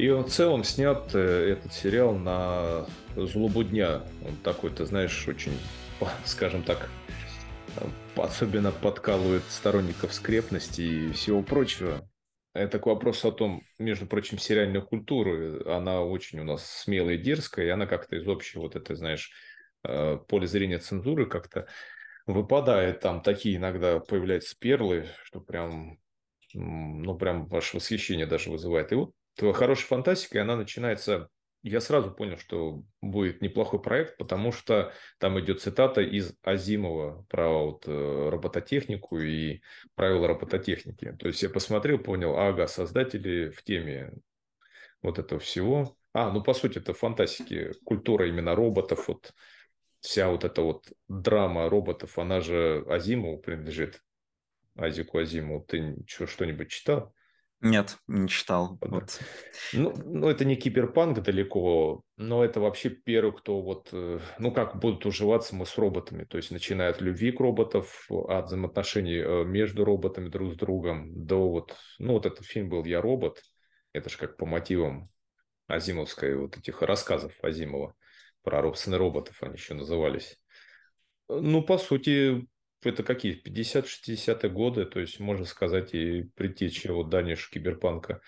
И в целом снят э, этот сериал на злобу дня. Он такой, ты знаешь, очень, скажем так, особенно подкалывает сторонников скрепности и всего прочего. Это к вопросу о том, между прочим, сериальная культура, она очень у нас смелая и дерзкая, и она как-то из общего вот это, знаешь, э, поля зрения цензуры как-то выпадает. Там такие иногда появляются перлы, что прям, ну, прям ваше восхищение даже вызывает. И вот хорошая фантастика, и она начинается я сразу понял, что будет неплохой проект, потому что там идет цитата из Азимова про вот э, робототехнику и правила робототехники. То есть я посмотрел, понял, ага, создатели в теме вот этого всего. А, ну по сути это фантастики, культура именно роботов, вот вся вот эта вот драма роботов, она же Азимову принадлежит, Азику Азимову. Ты что-нибудь читал? Нет, не читал. Вот. Ну, ну, это не киберпанк далеко, но это вообще первый, кто вот, э, ну, как будут уживаться мы с роботами. То есть, начиная от любви к роботов, от взаимоотношений э, между роботами друг с другом, до вот, ну, вот этот фильм был «Я робот». Это же как по мотивам Азимовской, вот этих рассказов Азимова про Робсона роботов, они еще назывались. Ну, по сути, это какие, 50-60-е годы, то есть, можно сказать, и предтеча вот Даниш Киберпанка.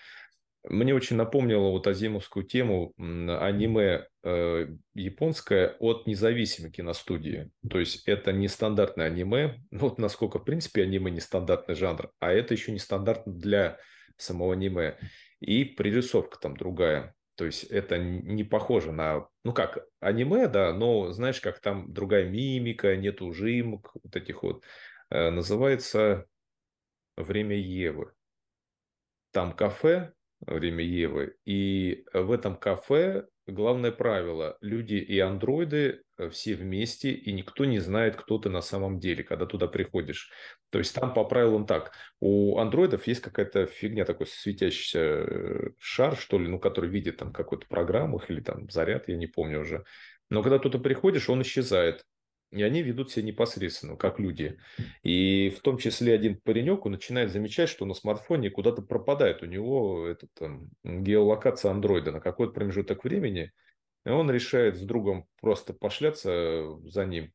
Мне очень напомнило вот азимовскую тему аниме э, японское от независимой киностудии. То есть это не стандартное аниме, вот насколько в принципе аниме нестандартный жанр, а это еще не стандартно для самого аниме. И пририсовка там другая. То есть это не похоже на, ну как, аниме, да, но знаешь, как там другая мимика, нет ужимок, вот этих вот. Э, называется «Время Евы». Там кафе «Время Евы», и в этом кафе главное правило – люди и андроиды э, все вместе, и никто не знает, кто ты на самом деле, когда туда приходишь. То есть там по правилам так. У андроидов есть какая-то фигня, такой светящийся э, шар, что ли, ну, который видит там какую-то программу или там заряд, я не помню уже. Но когда туда приходишь, он исчезает. И они ведут себя непосредственно, как люди. И в том числе один паренек, начинает замечать, что на смартфоне куда-то пропадает у него эта там, геолокация андроида на какой-то промежуток времени. И он решает с другом просто пошляться за ним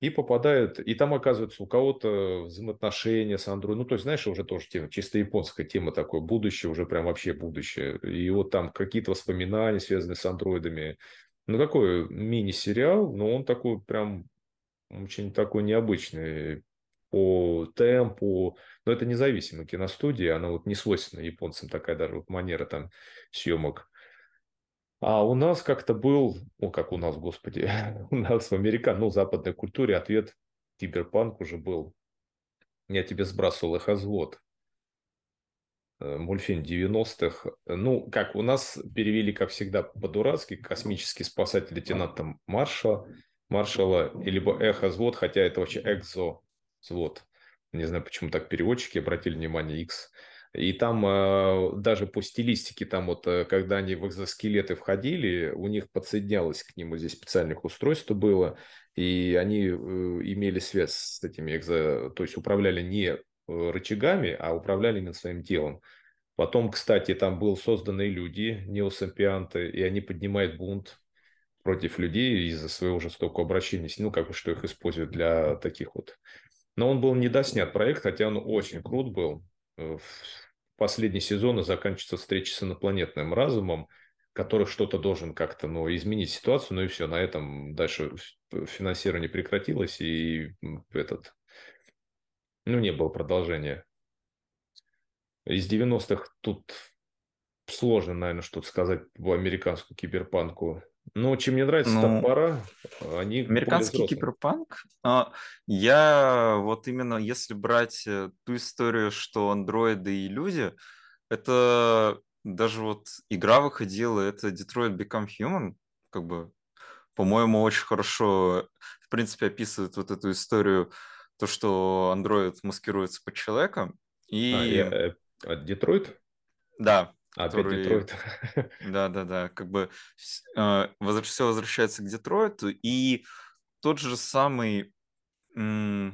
и попадает, и там оказывается у кого-то взаимоотношения с андроидом. Ну, то есть, знаешь, уже тоже тема, чисто японская тема такое, будущее, уже прям вообще будущее. И вот там какие-то воспоминания, связанные с андроидами. Ну, такой мини-сериал, но он такой прям очень такой необычный по темпу, но это независимая киностудия, она вот не свойственна японцам, такая даже вот манера там съемок. А у нас как-то был, ну как у нас, господи, у нас в Американ, ну, западной культуре ответ киберпанк уже был. Я тебе сбрасывал их озвод. Э, мультфильм 90-х. Ну, как у нас перевели, как всегда, по-дурацки, космический спасатель лейтенанта Маршала маршала, либо эхо-взвод, хотя это вообще экзо-взвод. Не знаю, почему так переводчики обратили внимание, X. И там э, даже по стилистике, там вот, э, когда они в экзоскелеты входили, у них подсоединялось к нему здесь специальных устройств было, и они э, имели связь с этими экзо, то есть управляли не рычагами, а управляли именно своим телом. Потом, кстати, там был созданы люди, неосампианты, и они поднимают бунт против людей из-за своего жестокого обращения с ним, ну, как бы, что их используют для таких вот. Но он был недоснят проект, хотя он очень крут был. В последний сезон заканчивается встреча с инопланетным разумом, который что-то должен как-то ну, изменить ситуацию, ну и все, на этом дальше финансирование прекратилось, и этот, ну, не было продолжения. Из 90-х тут сложно, наверное, что-то сказать по американскому киберпанку. Ну, чем мне нравится ну, топора, они Американский киберпанк? А, я вот именно, если брать э, ту историю, что андроиды и люди, это даже вот игра выходила, это Detroit Become Human, как бы, по-моему, очень хорошо, в принципе, описывает вот эту историю, то, что андроид маскируется под человека. И... А, э, Детройт? Да, а, который... Детройт. Да, да, да. Как бы э, все возвращается к Детройту. И тот же самый, по-моему,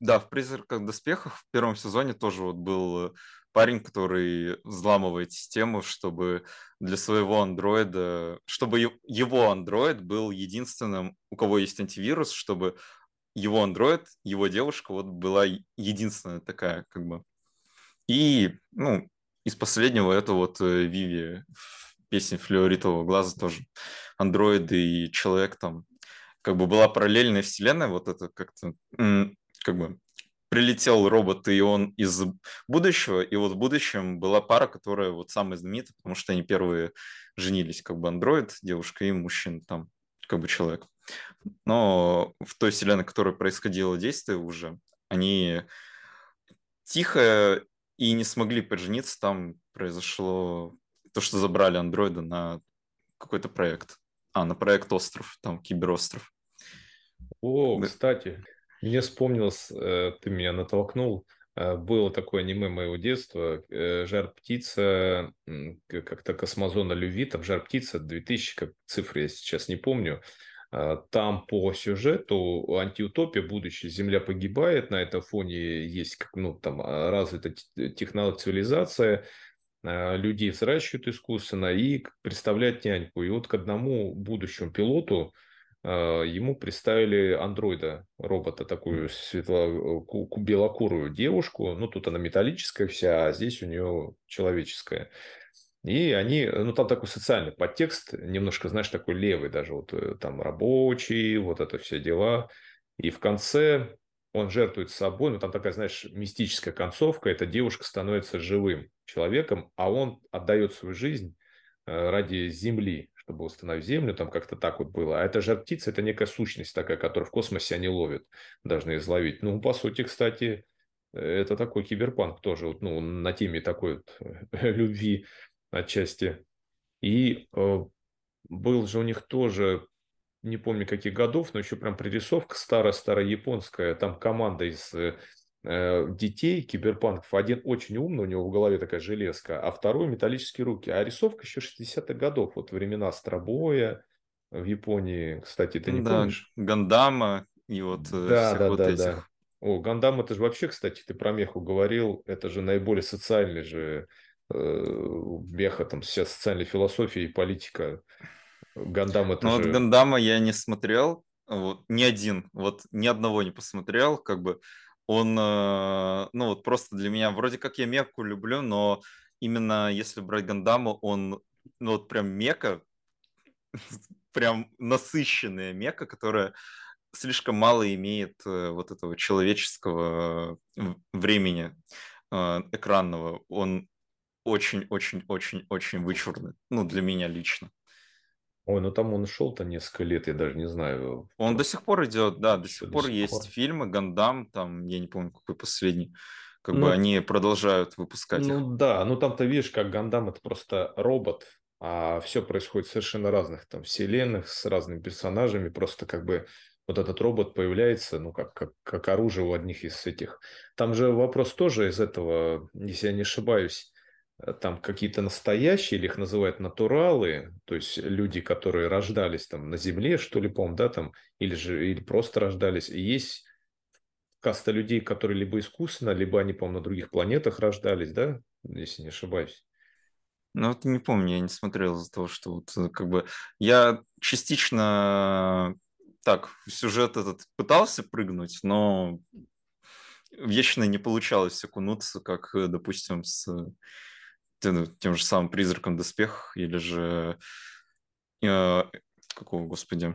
да, в «Призраках доспехах» в первом сезоне тоже вот был парень, который взламывает систему, чтобы для своего андроида, чтобы его андроид был единственным, у кого есть антивирус, чтобы его андроид, его девушка вот была единственная такая, как бы. И, ну, из последнего это вот э, Виви песни флюоритового глаза тоже. Андроиды и человек там как бы была параллельная вселенная, вот это как-то как бы прилетел робот, и он из будущего, и вот в будущем была пара, которая вот самая знаменитая, потому что они первые женились, как бы андроид, девушка и мужчина там, как бы человек. Но в той вселенной, в которой происходило действие уже, они тихо и не смогли пожениться, там произошло то, что забрали андроида на какой-то проект. А, на проект «Остров», там киберостров. О, да. кстати, мне вспомнилось, э, ты меня натолкнул, э, было такое аниме моего детства, э, «Жар-птица», как-то «Космозона Люви», там «Жар-птица», 2000, как цифры я сейчас не помню. Там по сюжету антиутопия, будущее, Земля погибает, на этом фоне есть как, ну, там, развитая технология, цивилизация, людей взращивают искусственно и представляют няньку. И вот к одному будущему пилоту – а, ему представили андроида, робота, такую светло белокурую девушку. Ну, тут она металлическая вся, а здесь у нее человеческая. И они, ну, там такой социальный подтекст, немножко, знаешь, такой левый даже, вот э, там рабочий, вот это все дела. И в конце он жертвует собой, ну, там такая, знаешь, мистическая концовка, эта девушка становится живым человеком, а он отдает свою жизнь э, ради земли, чтобы установить Землю, там как-то так вот было. А это жар птица, это некая сущность такая, которую в космосе они ловят, должны изловить. Ну, по сути, кстати, это такой киберпанк тоже, ну, на теме такой вот любви отчасти. И э, был же у них тоже, не помню каких годов, но еще прям пририсовка старая-старая японская, там команда из э, Э, детей, киберпанков. Один очень умный, у него в голове такая железка, а второй металлические руки. А рисовка еще 60-х годов, вот времена Астробоя в Японии. Кстати, ты не да, помнишь? Гандама и вот э, да, да, вот да, этих. Да. О, Гандам, это же вообще, кстати, ты про меху говорил, это же наиболее социальный же э, меха, там сейчас социальная философия и политика. Гандам это ну, же... вот Гандама я не смотрел, вот, ни один, вот ни одного не посмотрел, как бы он, э, ну вот просто для меня, вроде как я Мекку люблю, но именно если брать Гандаму, он, ну вот прям Мека, прям насыщенная Мека, которая слишком мало имеет э, вот этого человеческого времени э, экранного. Он очень-очень-очень-очень вычурный, ну, для меня лично. Ой, ну там он шел-то несколько лет, я даже не знаю. Он до сих пор идет, да, до сих до пор сих есть пор. фильмы, Гандам, там, я не помню, какой последний. Как ну, бы они продолжают выпускать Ну их. да, ну там-то видишь, как Гандам это просто робот, а все происходит в совершенно разных там вселенных с разными персонажами, просто как бы вот этот робот появляется, ну, как, как, как оружие у одних из этих. Там же вопрос тоже из этого, если я не ошибаюсь, там какие-то настоящие, или их называют натуралы, то есть люди, которые рождались там на Земле, что ли, по да, там, или же или просто рождались. И есть каста людей, которые либо искусственно, либо они, по-моему, на других планетах рождались, да, если не ошибаюсь. Ну, вот не помню, я не смотрел из-за того, что вот э, как бы я частично так в сюжет этот пытался прыгнуть, но вечно не получалось окунуться, как, э, допустим, с тем же самым призраком доспех или же э, какого, господи,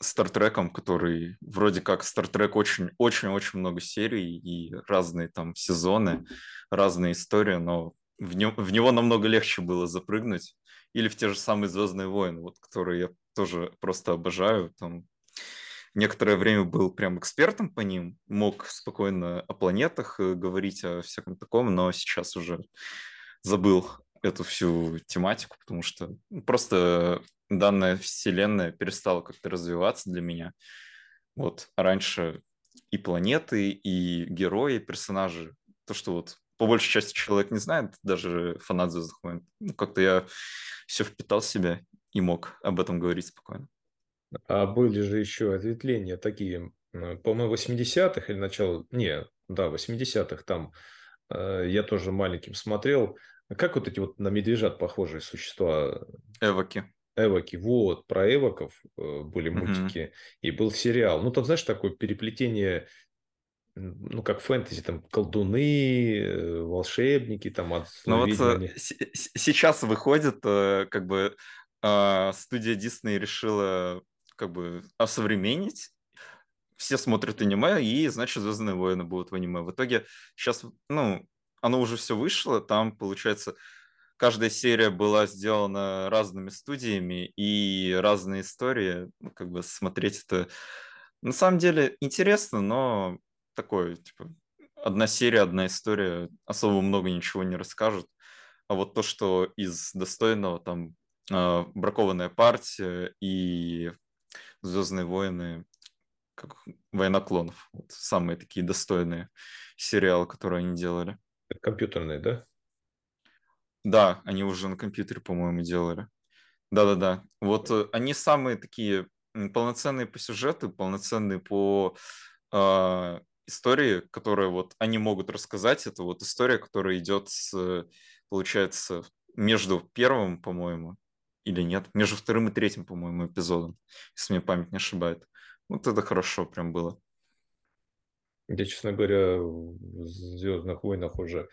Стартреком, который вроде как Стартрек очень-очень-очень много серий и разные там сезоны, разные истории, но в, нем, в него намного легче было запрыгнуть. Или в те же самые Звездные войны, вот, которые я тоже просто обожаю. Там некоторое время был прям экспертом по ним, мог спокойно о планетах э, говорить, о всяком таком, но сейчас уже забыл эту всю тематику, потому что ну, просто данная вселенная перестала как-то развиваться для меня. Вот а раньше и планеты, и герои, и персонажи, то, что вот по большей части человек не знает, даже фанат Звездных войн, ну, как-то я все впитал в себя и мог об этом говорить спокойно. А были же еще ответвления такие, по-моему, 80-х или начало, не, да, 80-х, там Э, я тоже маленьким смотрел. Как вот эти вот на медвежат похожие существа? Эвоки. Эвоки, вот, про эвоков э, были мультики, угу. и был сериал. Ну, там, знаешь, такое переплетение, ну, как фэнтези, там, колдуны, э, волшебники, там, от Ну, вот сейчас выходит, как бы, а, студия Дисней решила, как бы, осовременить все смотрят аниме, и, значит, «Звездные войны» будут в аниме. В итоге сейчас, ну, оно уже все вышло, там, получается, каждая серия была сделана разными студиями, и разные истории, ну, как бы смотреть это... На самом деле интересно, но такое, типа, одна серия, одна история, особо много ничего не расскажут. А вот то, что из достойного, там, э, бракованная партия и Звездные войны как «Война клонов». Вот самые такие достойные сериалы, которые они делали. Компьютерные, да? Да, они уже на компьютере, по-моему, делали. Да-да-да. Вот э, они самые такие полноценные по сюжету, полноценные по э, истории, которые вот они могут рассказать. Это вот история, которая идет, с, получается, между первым, по-моему, или нет, между вторым и третьим, по-моему, эпизодом, если мне память не ошибает. Вот это хорошо прям было. Я, честно говоря, в «Звездных войнах» уже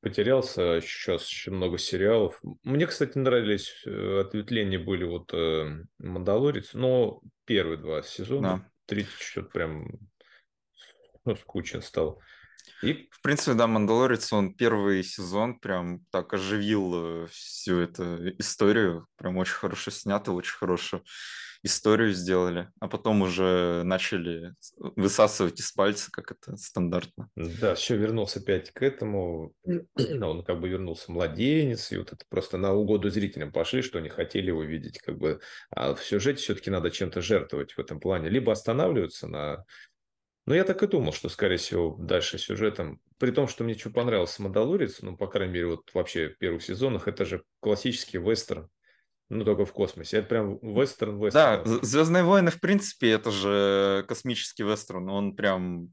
потерялся. Сейчас еще много сериалов. Мне, кстати, нравились э, ответвления были вот э, «Мандалорец», но первые два сезона. Да. Третий что-то прям ну, скучен стал. И... В принципе, да, «Мандалорец», он первый сезон прям так оживил э, всю эту историю. Прям очень хорошо снято, очень хорошо историю сделали, а потом уже начали высасывать из пальца, как это стандартно. Да, все вернулся опять к этому. Он как бы вернулся младенец, и вот это просто на угоду зрителям пошли, что они хотели его видеть. Как бы. А в сюжете все-таки надо чем-то жертвовать в этом плане. Либо останавливаться на но я так и думал, что, скорее всего, дальше сюжетом, при том, что мне что понравился «Мандалорец», ну, по крайней мере, вот вообще в первых сезонах, это же классический вестерн, ну, только в космосе. Это прям вестерн вестерн. Да, Звездные войны, в принципе, это же космический вестерн. Он прям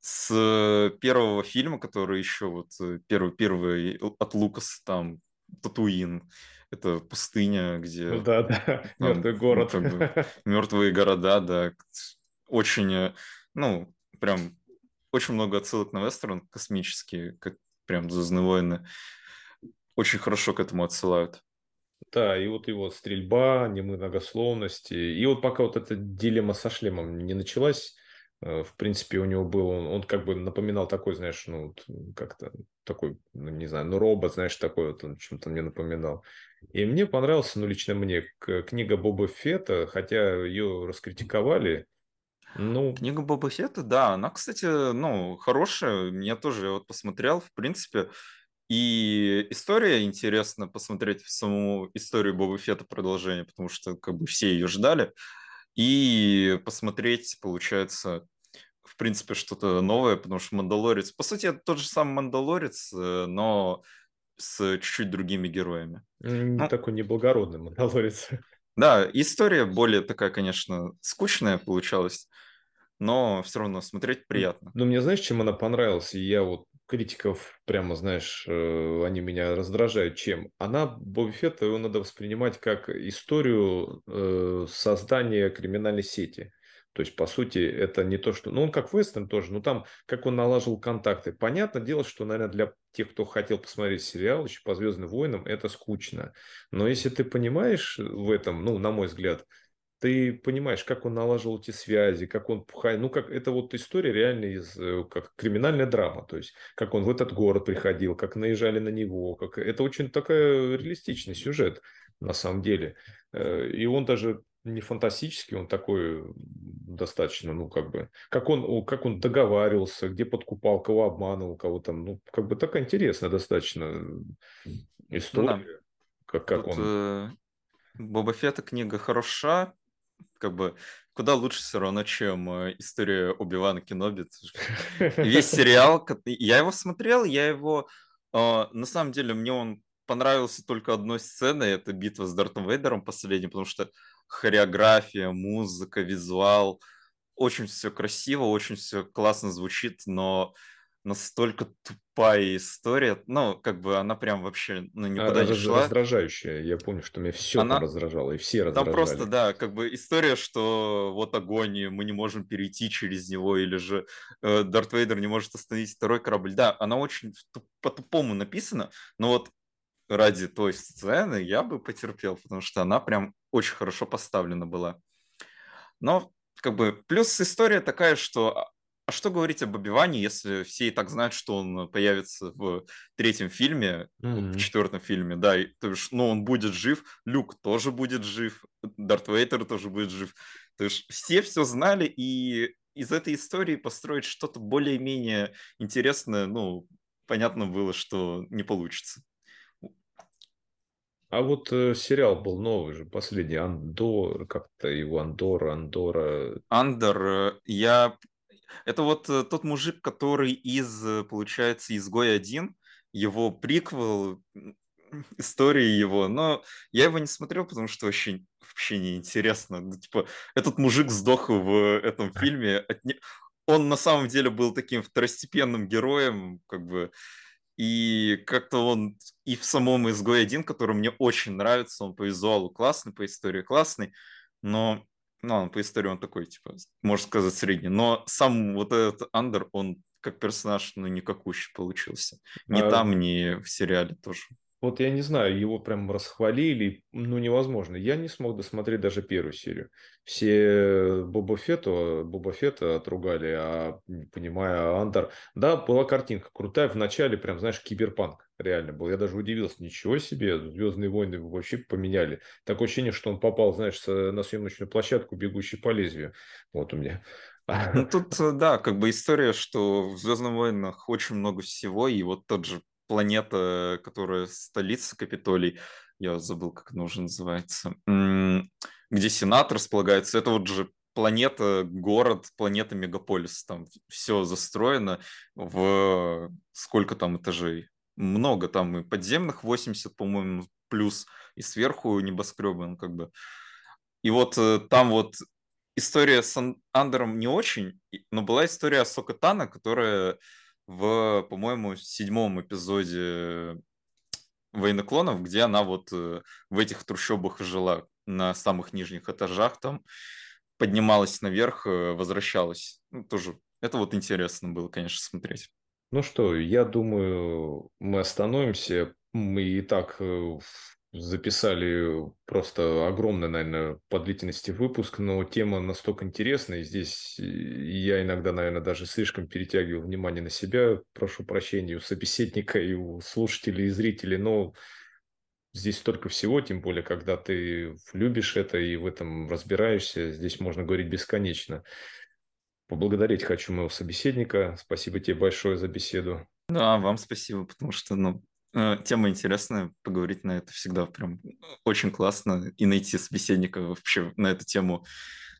с первого фильма, который еще вот первый, первый от Лукас, там, Татуин, это пустыня, где... Ну, да, да, там, мертвый город. Ну, как бы, мертвые города, да. Очень, ну, прям очень много отсылок на вестерн космические, как прям Звездные войны. Очень хорошо к этому отсылают. Да, и вот его стрельба, немногословности. И вот пока вот эта дилемма со шлемом не началась, э, в принципе, у него был, он, он как бы напоминал такой, знаешь, ну, как-то такой, ну, не знаю, ну, робот, знаешь, такой вот он чем-то мне напоминал. И мне понравился, ну, лично мне, книга Боба Фета, хотя ее раскритиковали, ну... Книга Боба Фета, да, она, кстати, ну, хорошая, я тоже вот посмотрел, в принципе, и история интересна посмотреть в саму историю Боба Фета продолжение, потому что как бы все ее ждали. И посмотреть, получается, в принципе, что-то новое, потому что Мандалорец, по сути, это тот же самый Мандалорец, э, но с чуть-чуть другими героями. Ну, такой неблагородный Мандалорец. Да, история более такая, конечно, скучная получалась, но все равно смотреть приятно. Ну, мне знаешь, чем она понравилась? Я вот критиков, прямо, знаешь, э, они меня раздражают. Чем? Она, Боба Фетта, его надо воспринимать как историю э, создания криминальной сети. То есть, по сути, это не то, что... Ну, он как вестерн тоже, но там, как он налаживал контакты. Понятное дело, что, наверное, для тех, кто хотел посмотреть сериал еще по «Звездным войнам», это скучно. Но если ты понимаешь в этом, ну, на мой взгляд, ты понимаешь, как он налаживал эти связи, как он пухай, ну как это вот история реально из э, как криминальная драма, то есть как он в этот город приходил, как наезжали на него, как это очень такой реалистичный сюжет на самом деле, э, и он даже не фантастический, он такой достаточно, ну как бы, как он, как он договаривался, где подкупал, кого обманывал, кого там, ну как бы такая интересная достаточно история, ну, да. как как Тут, он. Э... Боба Фетта книга хороша, как бы куда лучше все равно, чем э, история Оби-Вана Кеноби. Весь сериал, я его смотрел, я его... А, на самом деле, мне он понравился только одной сценой, это битва с Дартом Вейдером последняя, потому что хореография, музыка, визуал, очень все красиво, очень все классно звучит, но настолько тупая история. Ну, как бы она прям вообще ну, никуда а, не шла. Раздражающая. Я помню, что меня все она... там раздражало, и все раздражали. Там просто, да, как бы история, что вот огонь, мы не можем перейти через него, или же э, Дарт Вейдер не может остановить второй корабль. Да, она очень по-тупому написана, но вот ради той сцены я бы потерпел, потому что она прям очень хорошо поставлена была. Но как бы плюс история такая, что а, что говорить об Оби-Ване, если все и так знают, что он появится в третьем фильме, mm-hmm. в четвертом фильме, да, и, то есть, ну, он будет жив, Люк тоже будет жив, Дарт Вейдер тоже будет жив. То есть все все знали, и из этой истории построить что-то более-менее интересное, ну, понятно было, что не получится. А вот э, сериал был новый же, последний, Андор, как-то его Андор, Андора. Андор, э, я это вот э, тот мужик, который из, э, получается, «Изгой один», его приквел, истории его, но я его не смотрел, потому что вообще, вообще неинтересно. Ну, типа, этот мужик сдох в этом фильме. Он на самом деле был таким второстепенным героем, как бы, и как-то он и в самом «Изгой один», который мне очень нравится, он по визуалу классный, по истории классный, но ну, он по истории он такой, типа, можно сказать, средний. Но сам вот этот Андер, он как персонаж, ну, никакущий получился. Ни а... там, ни в сериале тоже. Вот я не знаю, его прям расхвалили, ну невозможно. Я не смог досмотреть даже первую серию. Все Боба Фетта, Боба Фетта отругали, а понимая Андер. Да, была картинка крутая, в начале прям, знаешь, киберпанк реально был. Я даже удивился, ничего себе, Звездные войны вообще поменяли. Такое ощущение, что он попал, знаешь, на съемочную площадку, бегущий по лезвию. Вот у меня. Ну тут, э, да, как бы история, что в Звездных войнах очень много всего, и вот тот же планета, которая столица Капитолий, я забыл, как она уже называется, где Сенат располагается, это вот же планета, город, планета Мегаполис, там все застроено в сколько там этажей? Много, там и подземных 80, по-моему, плюс, и сверху небоскребы, ну, как бы. И вот э, там вот история с Андером не очень, но была история Сока Тана, которая в, по-моему, седьмом эпизоде «Войны клонов», где она вот э, в этих трущобах жила на самых нижних этажах, там поднималась наверх, э, возвращалась. Ну, тоже это вот интересно было, конечно, смотреть. Ну что, я думаю, мы остановимся. Мы и так э, записали просто огромный, наверное, по длительности выпуск, но тема настолько интересная, здесь я иногда, наверное, даже слишком перетягиваю внимание на себя, прошу прощения у собеседника и у слушателей и зрителей, но здесь столько всего, тем более, когда ты любишь это и в этом разбираешься, здесь можно говорить бесконечно. Поблагодарить хочу моего собеседника. Спасибо тебе большое за беседу. Да, вам спасибо, потому что, ну, тема интересная, поговорить на это всегда прям очень классно, и найти собеседника вообще на эту тему.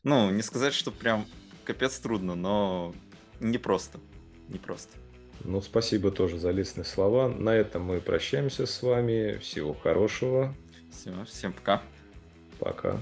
Ну, не сказать, что прям капец трудно, но не просто, не просто. Ну, спасибо тоже за лестные слова. На этом мы прощаемся с вами. Всего хорошего. Все, всем пока. Пока.